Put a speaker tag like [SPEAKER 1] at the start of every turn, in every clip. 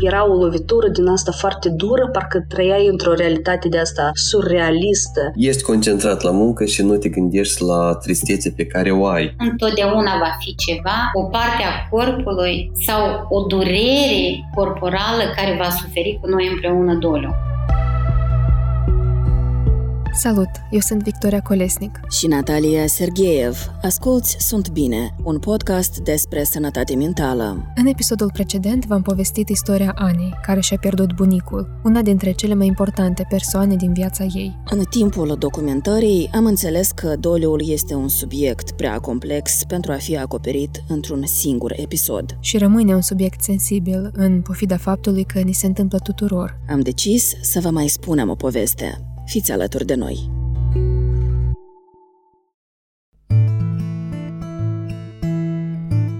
[SPEAKER 1] Era o lovitură din asta foarte dură, parcă trăiai într-o realitate de asta surrealistă.
[SPEAKER 2] Ești concentrat la muncă și nu te gândești la tristețe pe care o ai.
[SPEAKER 3] Întotdeauna va fi ceva, o parte a corpului sau o durere corporală care va suferi cu noi împreună doliu.
[SPEAKER 4] Salut, eu sunt Victoria Colesnic.
[SPEAKER 5] Și Natalia Sergeev. Asculți Sunt Bine, un podcast despre sănătate mentală.
[SPEAKER 4] În episodul precedent v-am povestit istoria Anei, care și-a pierdut bunicul, una dintre cele mai importante persoane din viața ei.
[SPEAKER 5] În timpul documentării am înțeles că doliul este un subiect prea complex pentru a fi acoperit într-un singur episod.
[SPEAKER 4] Și rămâne un subiect sensibil, în pofida faptului că ni se întâmplă tuturor.
[SPEAKER 5] Am decis să vă mai spunem o poveste. Fiți alături de noi!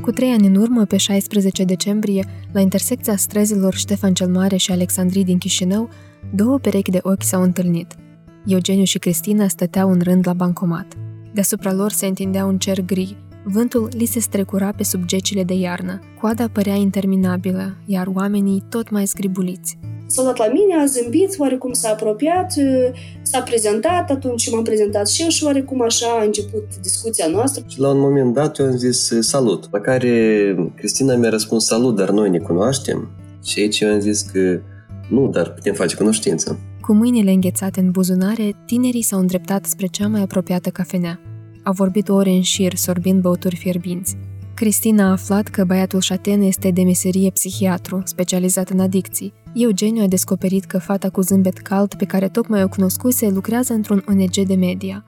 [SPEAKER 4] Cu trei ani în urmă, pe 16 decembrie, la intersecția străzilor Ștefan cel Mare și Alexandrii din Chișinău, două perechi de ochi s-au întâlnit. Eugeniu și Cristina stăteau în rând la bancomat. Deasupra lor se întindea un cer gri. Vântul li se strecura pe sub gecile de iarnă. Coada părea interminabilă, iar oamenii tot mai zgribuliți.
[SPEAKER 1] S-a luat la mine, a zâmbit, oarecum s-a apropiat, s-a prezentat, atunci m-am prezentat și eu și oarecum așa a început discuția noastră.
[SPEAKER 2] Și la un moment dat eu am zis salut, la care Cristina mi-a răspuns salut, dar noi ne cunoaștem. Și aici eu am zis că nu, dar putem face cunoștință.
[SPEAKER 4] Cu mâinile înghețate în buzunare, tinerii s-au îndreptat spre cea mai apropiată cafenea. Au vorbit ore în șir, sorbind băuturi fierbinți. Cristina a aflat că băiatul șaten este de meserie psihiatru, specializat în adicții. Eugeniu a descoperit că fata cu zâmbet cald pe care tocmai o cunoscuse lucrează într-un ONG de media.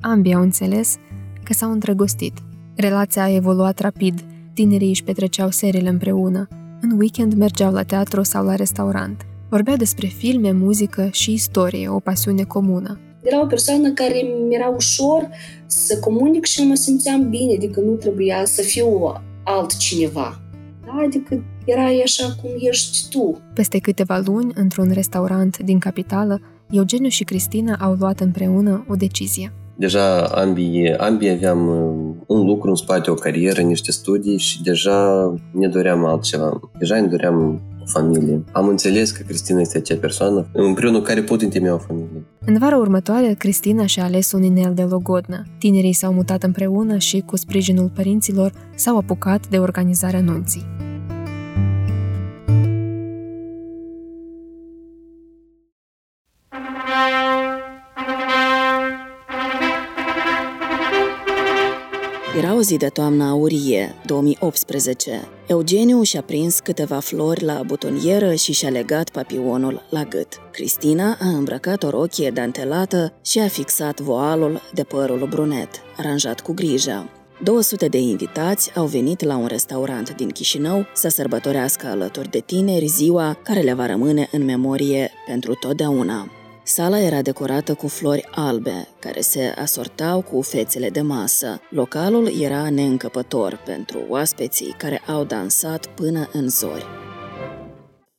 [SPEAKER 4] Ambii au înțeles că s-au îndrăgostit. Relația a evoluat rapid, tinerii își petreceau seriile împreună. În weekend mergeau la teatru sau la restaurant. Vorbeau despre filme, muzică și istorie, o pasiune comună.
[SPEAKER 1] Era o persoană care mi-era ușor să comunic și mă simțeam bine, adică nu trebuia să fiu altcineva. Da? Adică erai așa cum ești tu.
[SPEAKER 4] Peste câteva luni, într-un restaurant din capitală, Eugeniu și Cristina au luat împreună o decizie.
[SPEAKER 2] Deja ambii, ambii aveam uh, un lucru în spate, o carieră, niște studii și deja ne doream altceva. Deja ne doream o familie. Am înțeles că Cristina este acea persoană împreună care pot întemeia o familie.
[SPEAKER 4] În vara următoare, Cristina și-a ales un inel de logodnă. Tinerii s-au mutat împreună și, cu sprijinul părinților, s-au apucat de organizarea nunții.
[SPEAKER 5] Era o zi de toamnă aurie, 2018. Eugeniu și-a prins câteva flori la butonieră și și-a legat papionul la gât. Cristina a îmbrăcat o rochie dantelată și a fixat voalul de părul brunet, aranjat cu grijă. 200 de invitați au venit la un restaurant din Chișinău să sărbătorească alături de tineri ziua care le va rămâne în memorie pentru totdeauna. Sala era decorată cu flori albe, care se asortau cu fețele de masă. Localul era neîncăpător pentru oaspeții care au dansat până în zori.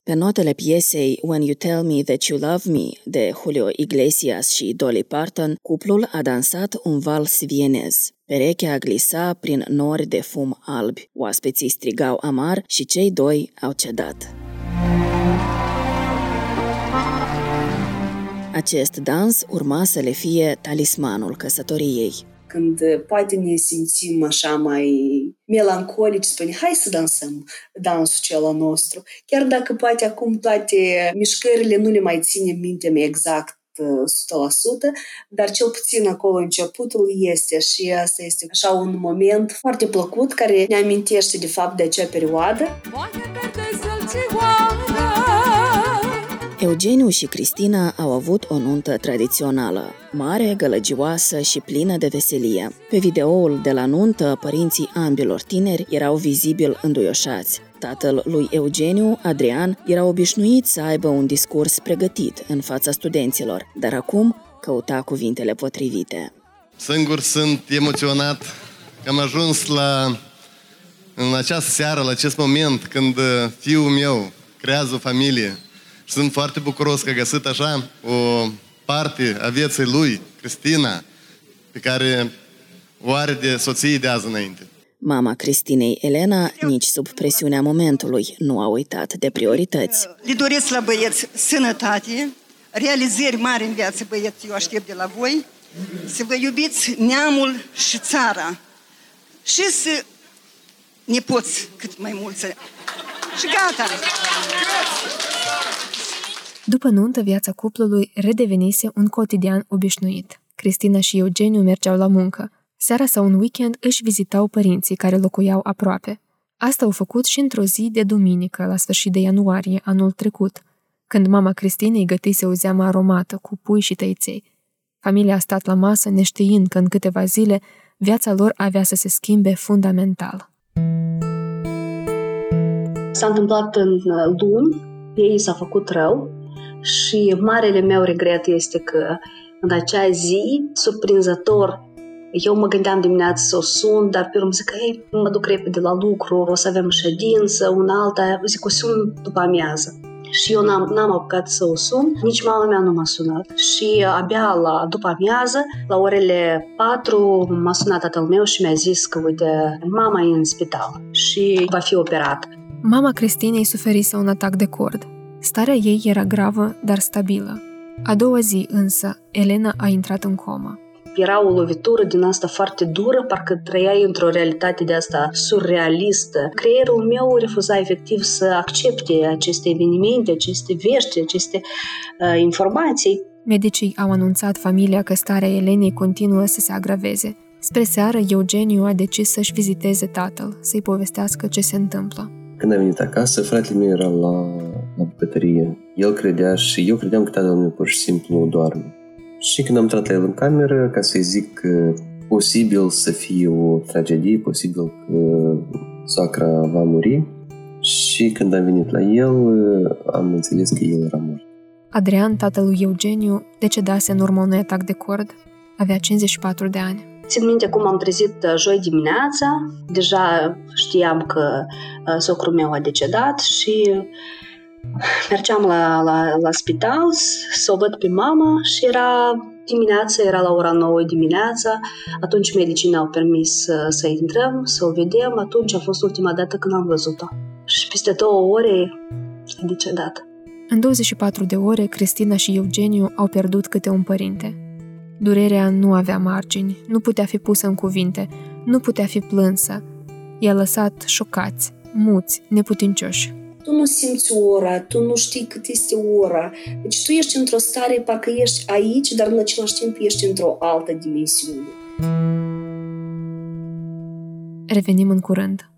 [SPEAKER 5] Pe notele piesei When You Tell Me That You Love Me de Julio Iglesias și Dolly Parton, cuplul a dansat un vals vienez. Perechea glisa prin nori de fum albi. Oaspeții strigau amar și cei doi au cedat. Acest dans urma să le fie talismanul căsătoriei.
[SPEAKER 1] Când poate ne simțim așa mai melancolici, spune, hai să dansăm dansul cel nostru. Chiar dacă poate acum toate mișcările nu le mai ținem minte exact 100%, dar cel puțin acolo începutul este și asta este așa un moment foarte plăcut care ne amintește de fapt de acea perioadă.
[SPEAKER 5] Eugeniu și Cristina au avut o nuntă tradițională, mare, gălăgioasă și plină de veselie. Pe videoul de la nuntă, părinții ambilor tineri erau vizibil înduioșați. Tatăl lui Eugeniu, Adrian, era obișnuit să aibă un discurs pregătit în fața studenților, dar acum căuta cuvintele potrivite.
[SPEAKER 6] Singur sunt emoționat că am ajuns la în această seară, la acest moment, când fiul meu creează o familie, sunt foarte bucuros că a găsit așa o parte a vieții lui, Cristina, pe care o are de soție de azi înainte.
[SPEAKER 5] Mama Cristinei Elena, nici sub presiunea momentului, nu a uitat de priorități.
[SPEAKER 7] Le doresc la băieți sănătate, realizări mari în viață, băieți, eu aștept de la voi, să vă iubiți neamul și țara și să ne poți cât mai mulți. Și gata!
[SPEAKER 4] După nuntă, viața cuplului redevenise un cotidian obișnuit. Cristina și Eugeniu mergeau la muncă. Seara sau un weekend își vizitau părinții care locuiau aproape. Asta au făcut și într-o zi de duminică, la sfârșit de ianuarie, anul trecut, când mama Cristinei gătise o zeamă aromată cu pui și tăiței. Familia a stat la masă neștiind că în câteva zile viața lor avea să se schimbe fundamental.
[SPEAKER 1] S-a întâmplat în uh, luni, ei s-a făcut rău și marele meu regret este că în acea zi, surprinzător, eu mă gândeam dimineața să o sun, dar pe urmă zic că ei, mă duc repede la lucru, o să avem ședință, una alta, zic o sun după amiază. Și eu n-am, n-am apucat să o sun, nici mama mea nu m-a sunat. Și abia la după amiază, la orele 4, m-a sunat tatăl meu și mi-a zis că, uite, mama e în spital și va fi operat.
[SPEAKER 4] Mama Cristinei suferise un atac de cord. Starea ei era gravă, dar stabilă. A doua zi, însă, Elena a intrat în comă.
[SPEAKER 1] Era o lovitură din asta foarte dură, parcă trăiai într-o realitate de asta surrealistă. Creierul meu refuza efectiv să accepte aceste evenimente, aceste vești, aceste uh, informații.
[SPEAKER 4] Medicii au anunțat familia că starea Elenei continuă să se agraveze. Spre seară, Eugeniu a decis să-și viziteze tatăl, să-i povestească ce se întâmplă.
[SPEAKER 2] Când am venit acasă, fratele meu era la, la bucătărie. El credea și eu credeam că tatăl meu pur și simplu doarme. Și când am intrat la el în cameră, ca să-i zic că posibil să fie o tragedie, posibil că soacra va muri, și când am venit la el, am înțeles că el era mort.
[SPEAKER 4] Adrian, tatăl lui Eugeniu, decedase în urma unui atac de cord. Avea 54 de ani.
[SPEAKER 1] Țin minte cum am trezit joi dimineața, deja știam că socrul meu a decedat și mergeam la, la, la spital să o văd pe mama și era dimineața, era la ora 9 dimineața, atunci medicii ne-au permis să, să intrăm, să o vedem, atunci a fost ultima dată când am văzut-o. Și peste două ore a decedat.
[SPEAKER 4] În 24 de ore, Cristina și Eugeniu au pierdut câte un părinte. Durerea nu avea margini, nu putea fi pusă în cuvinte, nu putea fi plânsă. I-a lăsat șocați, muți, neputincioși
[SPEAKER 1] tu nu simți ora, tu nu știi cât este ora. Deci tu ești într-o stare, parcă ești aici, dar în același timp ești într-o altă dimensiune.
[SPEAKER 4] Revenim în curând.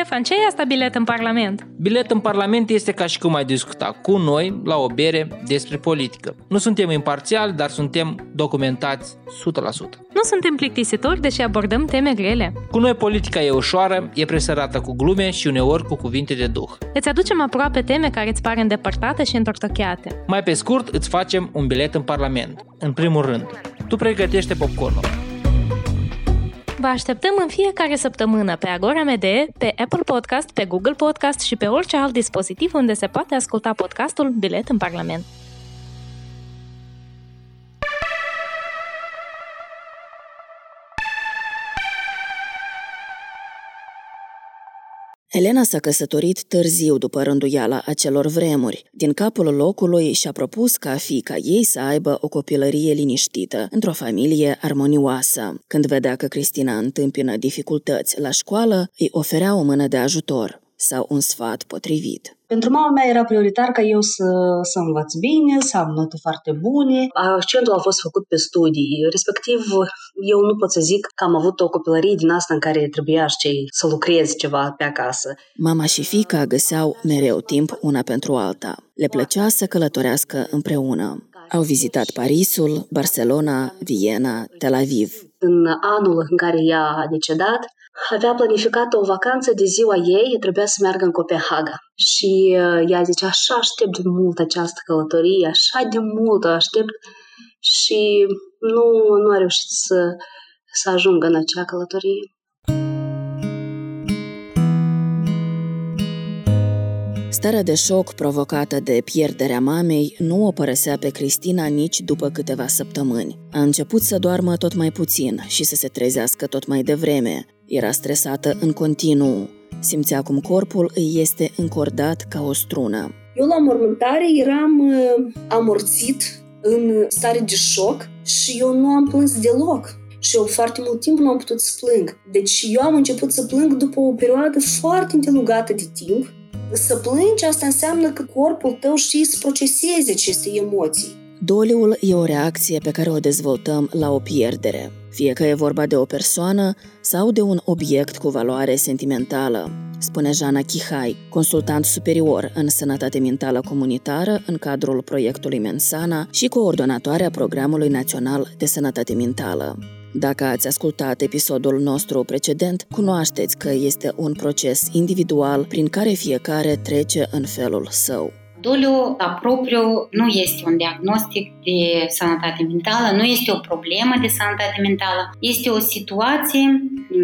[SPEAKER 8] Ștefan, ce e asta bilet în Parlament?
[SPEAKER 9] Bilet în Parlament este ca și cum ai discuta cu noi la o bere despre politică. Nu suntem imparțiali, dar suntem documentați 100%.
[SPEAKER 8] Nu suntem plictisitori, deși abordăm teme grele.
[SPEAKER 9] Cu noi politica e ușoară, e presărată cu glume și uneori cu cuvinte de duh.
[SPEAKER 8] Îți aducem aproape teme care îți par îndepărtate și întortocheate.
[SPEAKER 9] Mai pe scurt, îți facem un bilet în Parlament. În primul rând, tu pregătește popcornul.
[SPEAKER 8] Vă așteptăm în fiecare săptămână pe Agora MD, pe Apple Podcast, pe Google Podcast și pe orice alt dispozitiv unde se poate asculta podcastul Bilet în Parlament.
[SPEAKER 5] Elena s-a căsătorit târziu după rânduiala acelor vremuri. Din capul locului și-a propus ca fica ei să aibă o copilărie liniștită, într-o familie armonioasă. Când vedea că Cristina întâmpină dificultăți la școală, îi oferea o mână de ajutor sau un sfat potrivit.
[SPEAKER 1] Pentru mama mea era prioritar ca eu să, să învăț bine, să am note foarte bune. Accentul a fost făcut pe studii. Respectiv, eu nu pot să zic că am avut o copilărie din asta în care trebuia și să lucrez ceva pe acasă.
[SPEAKER 5] Mama și fica găseau mereu timp una pentru alta. Le plăcea să călătorească împreună. Au vizitat Parisul, Barcelona, Viena, Tel Aviv.
[SPEAKER 1] În anul în care ea a decedat, avea planificat o vacanță de ziua ei, trebuia să meargă în Copenhaga. Și uh, ea zice, așa aștept de mult această călătorie, așa de mult aștept și nu, nu a reușit să, să ajungă în acea călătorie.
[SPEAKER 5] Starea de șoc provocată de pierderea mamei nu o părăsea pe Cristina nici după câteva săptămâni. A început să doarmă tot mai puțin și să se trezească tot mai devreme. Era stresată în continuu. Simțea cum corpul îi este încordat ca o strună.
[SPEAKER 1] Eu la mormântare eram uh, amorțit în stare de șoc și eu nu am plâns deloc. Și eu foarte mult timp nu am putut să plâng. Deci eu am început să plâng după o perioadă foarte îndelungată de timp. Să plângi, asta înseamnă că corpul tău știe să proceseze aceste emoții.
[SPEAKER 5] Doliul e o reacție pe care o dezvoltăm la o pierdere, fie că e vorba de o persoană sau de un obiect cu valoare sentimentală, spune Jana Chihai, consultant superior în sănătate mentală comunitară în cadrul proiectului Mensana și coordonatoarea Programului Național de Sănătate Mentală. Dacă ați ascultat episodul nostru precedent, cunoașteți că este un proces individual prin care fiecare trece în felul său.
[SPEAKER 3] Doliu la propriu nu este un diagnostic de sănătate mentală, nu este o problemă de sănătate mentală, este o situație,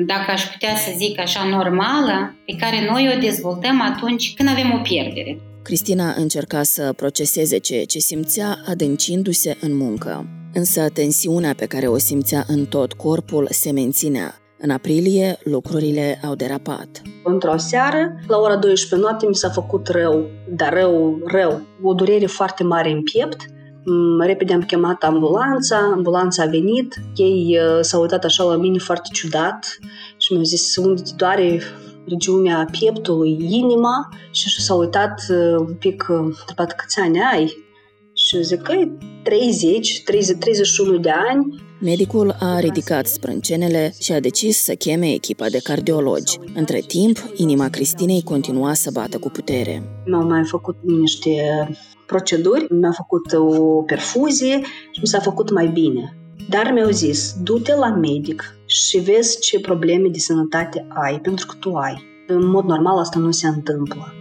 [SPEAKER 3] dacă aș putea să zic așa, normală, pe care noi o dezvoltăm atunci când avem o pierdere.
[SPEAKER 5] Cristina încerca să proceseze ceea ce simțea adâncindu-se în muncă. Însă tensiunea pe care o simțea în tot corpul se menținea. În aprilie, lucrurile au derapat.
[SPEAKER 1] Într-o seară, la ora 12 noapte, mi s-a făcut rău, dar rău, rău. O durere foarte mare în piept. Mm, repede am chemat ambulanța, ambulanța a venit, ei uh, s-au uitat așa la mine foarte ciudat și mi-au zis unde te doare regiunea pieptului, inima și s-au uitat uh, un pic, uh, întrebat câți ani ai și eu zic că 30, 30, 31 de ani.
[SPEAKER 5] Medicul a ridicat sprâncenele și a decis să cheme echipa de cardiologi. Între timp, inima Cristinei continua să bată cu putere.
[SPEAKER 1] Mi-au mai făcut niște proceduri, mi-a făcut o perfuzie și mi s-a făcut mai bine. Dar mi-au zis, du-te la medic și vezi ce probleme de sănătate ai, pentru că tu ai. În mod normal asta nu se întâmplă.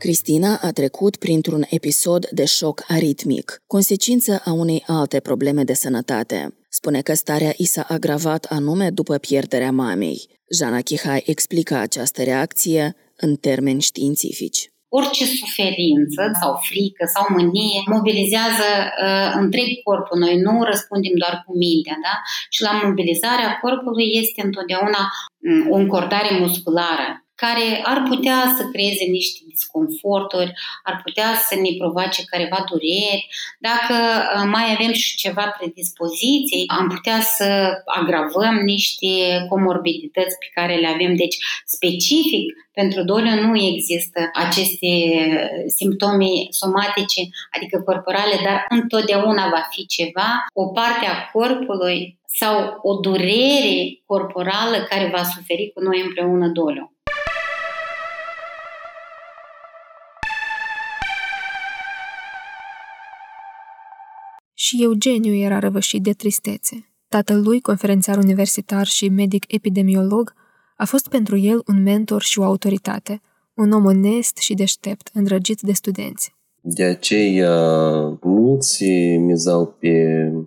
[SPEAKER 5] Cristina a trecut printr-un episod de șoc aritmic, consecință a unei alte probleme de sănătate. Spune că starea i s-a agravat anume după pierderea mamei. Jana Chihai explică această reacție în termeni științifici
[SPEAKER 3] orice suferință sau frică sau mânie mobilizează uh, întreg corpul. Noi nu răspundem doar cu mintea, da? Și la mobilizarea corpului este întotdeauna um, o încordare musculară care ar putea să creeze niște disconforturi, ar putea să ne provoace careva dureri. Dacă uh, mai avem și ceva predispoziții, am putea să agravăm niște comorbidități pe care le avem. Deci, specific, pentru doliu nu există aceste simptome somatice, adică corporale, dar întotdeauna va fi ceva, o parte a corpului sau o durere corporală care va suferi cu noi împreună doliu.
[SPEAKER 4] Și Eugeniu era răvășit de tristețe. Tatăl lui, conferențiar universitar și medic epidemiolog, a fost pentru el un mentor și o autoritate, un om onest și deștept, îndrăgit de studenți.
[SPEAKER 2] De aceea, mulți mizau pe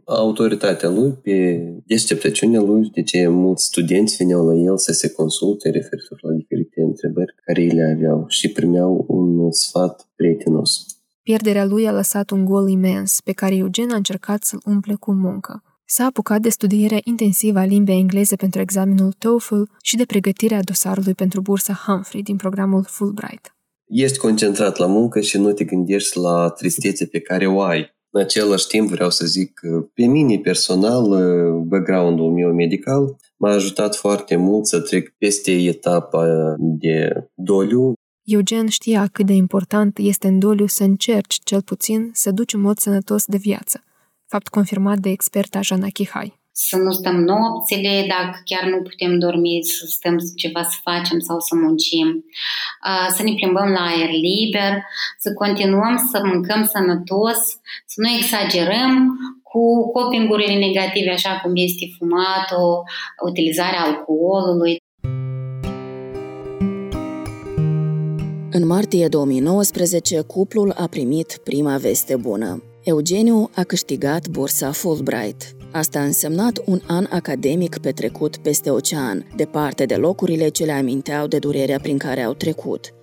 [SPEAKER 2] autoritatea lui, pe deșteptăciunea lui, de ce mulți studenți veneau la el să se consulte referitor la diferite întrebări care le aveau și primeau un sfat prietenos.
[SPEAKER 4] Pierderea lui a lăsat un gol imens, pe care Eugen a încercat să-l umple cu muncă. S-a apucat de studierea intensivă a limbii engleze pentru examenul TOEFL și de pregătirea dosarului pentru bursa Humphrey din programul Fulbright.
[SPEAKER 2] Ești concentrat la muncă și nu te gândești la tristețe pe care o ai. În același timp vreau să zic că pe mine personal, background-ul meu medical m-a ajutat foarte mult să trec peste etapa de doliu
[SPEAKER 4] Eugen știa cât de important este în doliu să încerci, cel puțin, să duci un mod sănătos de viață, fapt confirmat de experta Jana Chihai.
[SPEAKER 3] Să nu stăm nopțile, dacă chiar nu putem dormi, să stăm ceva să facem sau să muncim, să ne plimbăm la aer liber, să continuăm să mâncăm sănătos, să nu exagerăm cu copingurile negative, așa cum este fumatul, utilizarea alcoolului.
[SPEAKER 5] În martie 2019, cuplul a primit prima veste bună. Eugeniu a câștigat bursa Fulbright. Asta a însemnat un an academic petrecut peste ocean, departe de locurile ce le aminteau de durerea prin care au trecut.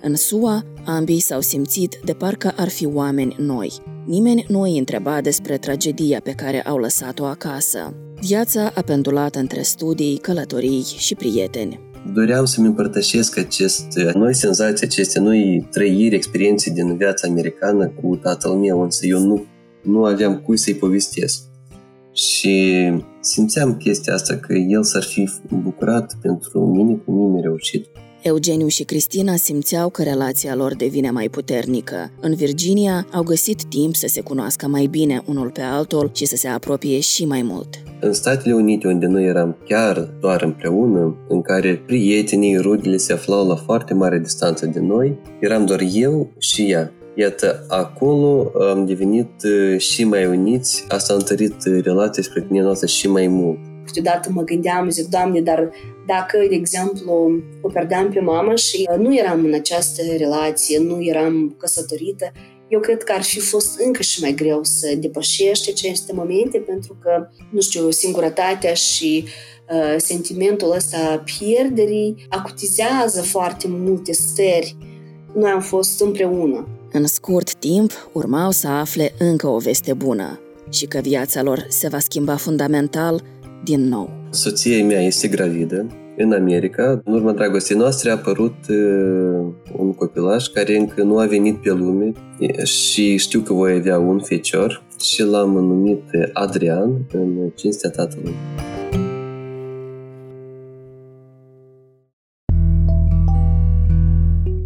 [SPEAKER 5] În SUA, ambii s-au simțit de parcă ar fi oameni noi. Nimeni nu îi întreba despre tragedia pe care au lăsat-o acasă. Viața a pendulat între studii, călătorii și prieteni.
[SPEAKER 2] Doream să-mi împărtășesc aceste noi senzații, aceste noi trăiri, experiențe din viața americană cu tatăl meu, însă eu nu, nu aveam cui să-i povestesc. Și simțeam chestia asta, că el s-ar fi bucurat pentru mine cum mine reușit.
[SPEAKER 5] Eugeniu și Cristina simțeau că relația lor devine mai puternică. În Virginia au găsit timp să se cunoască mai bine unul pe altul și să se apropie și mai mult.
[SPEAKER 2] În Statele Unite, unde noi eram chiar doar împreună, în care prietenii, rudele se aflau la foarte mare distanță de noi, eram doar eu și ea. Iată, acolo am devenit uh, și mai uniți, asta a întărit uh, relația spre tine noastră și mai mult.
[SPEAKER 1] Câteodată mă gândeam, zic, Doamne, dar dacă, de exemplu, o perdeam pe mama și uh, nu eram în această relație, nu eram căsătorită, eu cred că ar fi fost încă și mai greu să depășești aceste momente pentru că, nu știu, singurătatea și uh, sentimentul ăsta a pierderii acutizează foarte multe stări. Noi am fost împreună.
[SPEAKER 5] În scurt timp, urmau să afle încă o veste bună și că viața lor se va schimba fundamental din nou.
[SPEAKER 2] Soția mea este gravidă în America. În urma dragostei noastre a apărut uh, un copilaș care încă nu a venit pe lume și știu că voi avea un fecior și l-am numit Adrian în cinstea tatălui.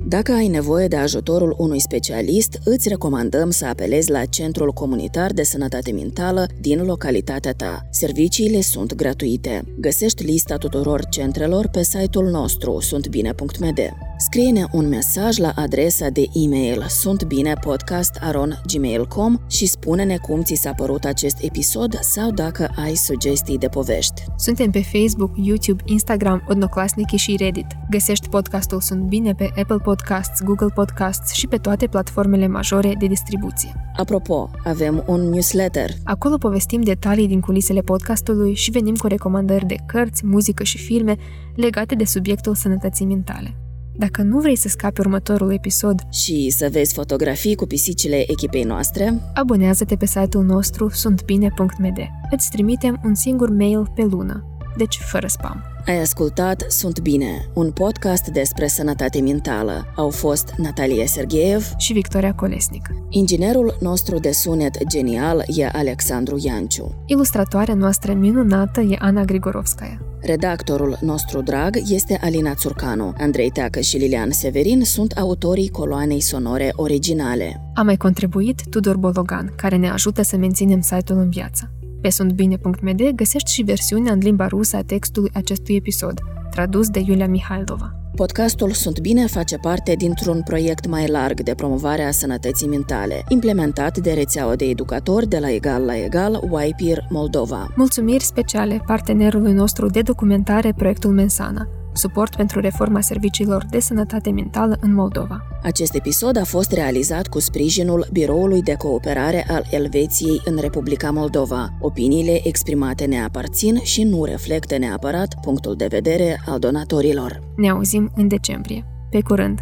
[SPEAKER 5] Dacă ai nevoie de ajutorul unui specialist, îți recomandăm să apelezi la Centrul Comunitar de Sănătate Mentală din localitatea ta. Serviciile sunt gratuite. Găsești lista tuturor centrelor pe site-ul nostru suntbine.md. Scrie-ne un mesaj la adresa de e-mail suntbinepodcast.gmail.com și spune-ne cum ți s-a părut acest episod sau dacă ai sugestii de povești.
[SPEAKER 4] Suntem pe Facebook, YouTube, Instagram, Odnoclasnici și Reddit. Găsești podcastul Sunt Bine pe Apple Podcasts, Google Podcasts și pe toate platformele majore de distribuție.
[SPEAKER 5] Apropo, avem un newsletter.
[SPEAKER 4] Acolo povestim detalii din culisele podcastului și venim cu recomandări de cărți, muzică și filme legate de subiectul sănătății mentale. Dacă nu vrei să scapi următorul episod
[SPEAKER 5] și să vezi fotografii cu pisicile echipei noastre,
[SPEAKER 4] abonează-te pe site-ul nostru suntbine.md. Îți trimitem un singur mail pe lună, deci fără spam.
[SPEAKER 5] Ai ascultat Sunt Bine, un podcast despre sănătate mentală. Au fost Natalia Sergeev
[SPEAKER 4] și Victoria Colesnic.
[SPEAKER 5] Inginerul nostru de sunet genial e Alexandru Ianciu.
[SPEAKER 4] Ilustratoarea noastră minunată e Ana Grigorovskaya.
[SPEAKER 5] Redactorul nostru drag este Alina Țurcanu. Andrei Teacă și Lilian Severin sunt autorii coloanei sonore originale.
[SPEAKER 4] A mai contribuit Tudor Bologan, care ne ajută să menținem site-ul în viață. Pe suntbine.md găsești și versiunea în limba rusă a textului acestui episod, tradus de Iulia Mihailova.
[SPEAKER 5] Podcastul Sunt Bine face parte dintr-un proiect mai larg de promovare a sănătății mentale, implementat de rețeaua de educatori de la Egal la Egal, YPIR Moldova.
[SPEAKER 4] Mulțumiri speciale partenerului nostru de documentare, proiectul Mensana, suport pentru reforma serviciilor de sănătate mentală în Moldova.
[SPEAKER 5] Acest episod a fost realizat cu sprijinul Biroului de Cooperare al Elveției în Republica Moldova. Opiniile exprimate ne aparțin și nu reflectă neapărat punctul de vedere al donatorilor.
[SPEAKER 4] Ne auzim în decembrie. Pe curând!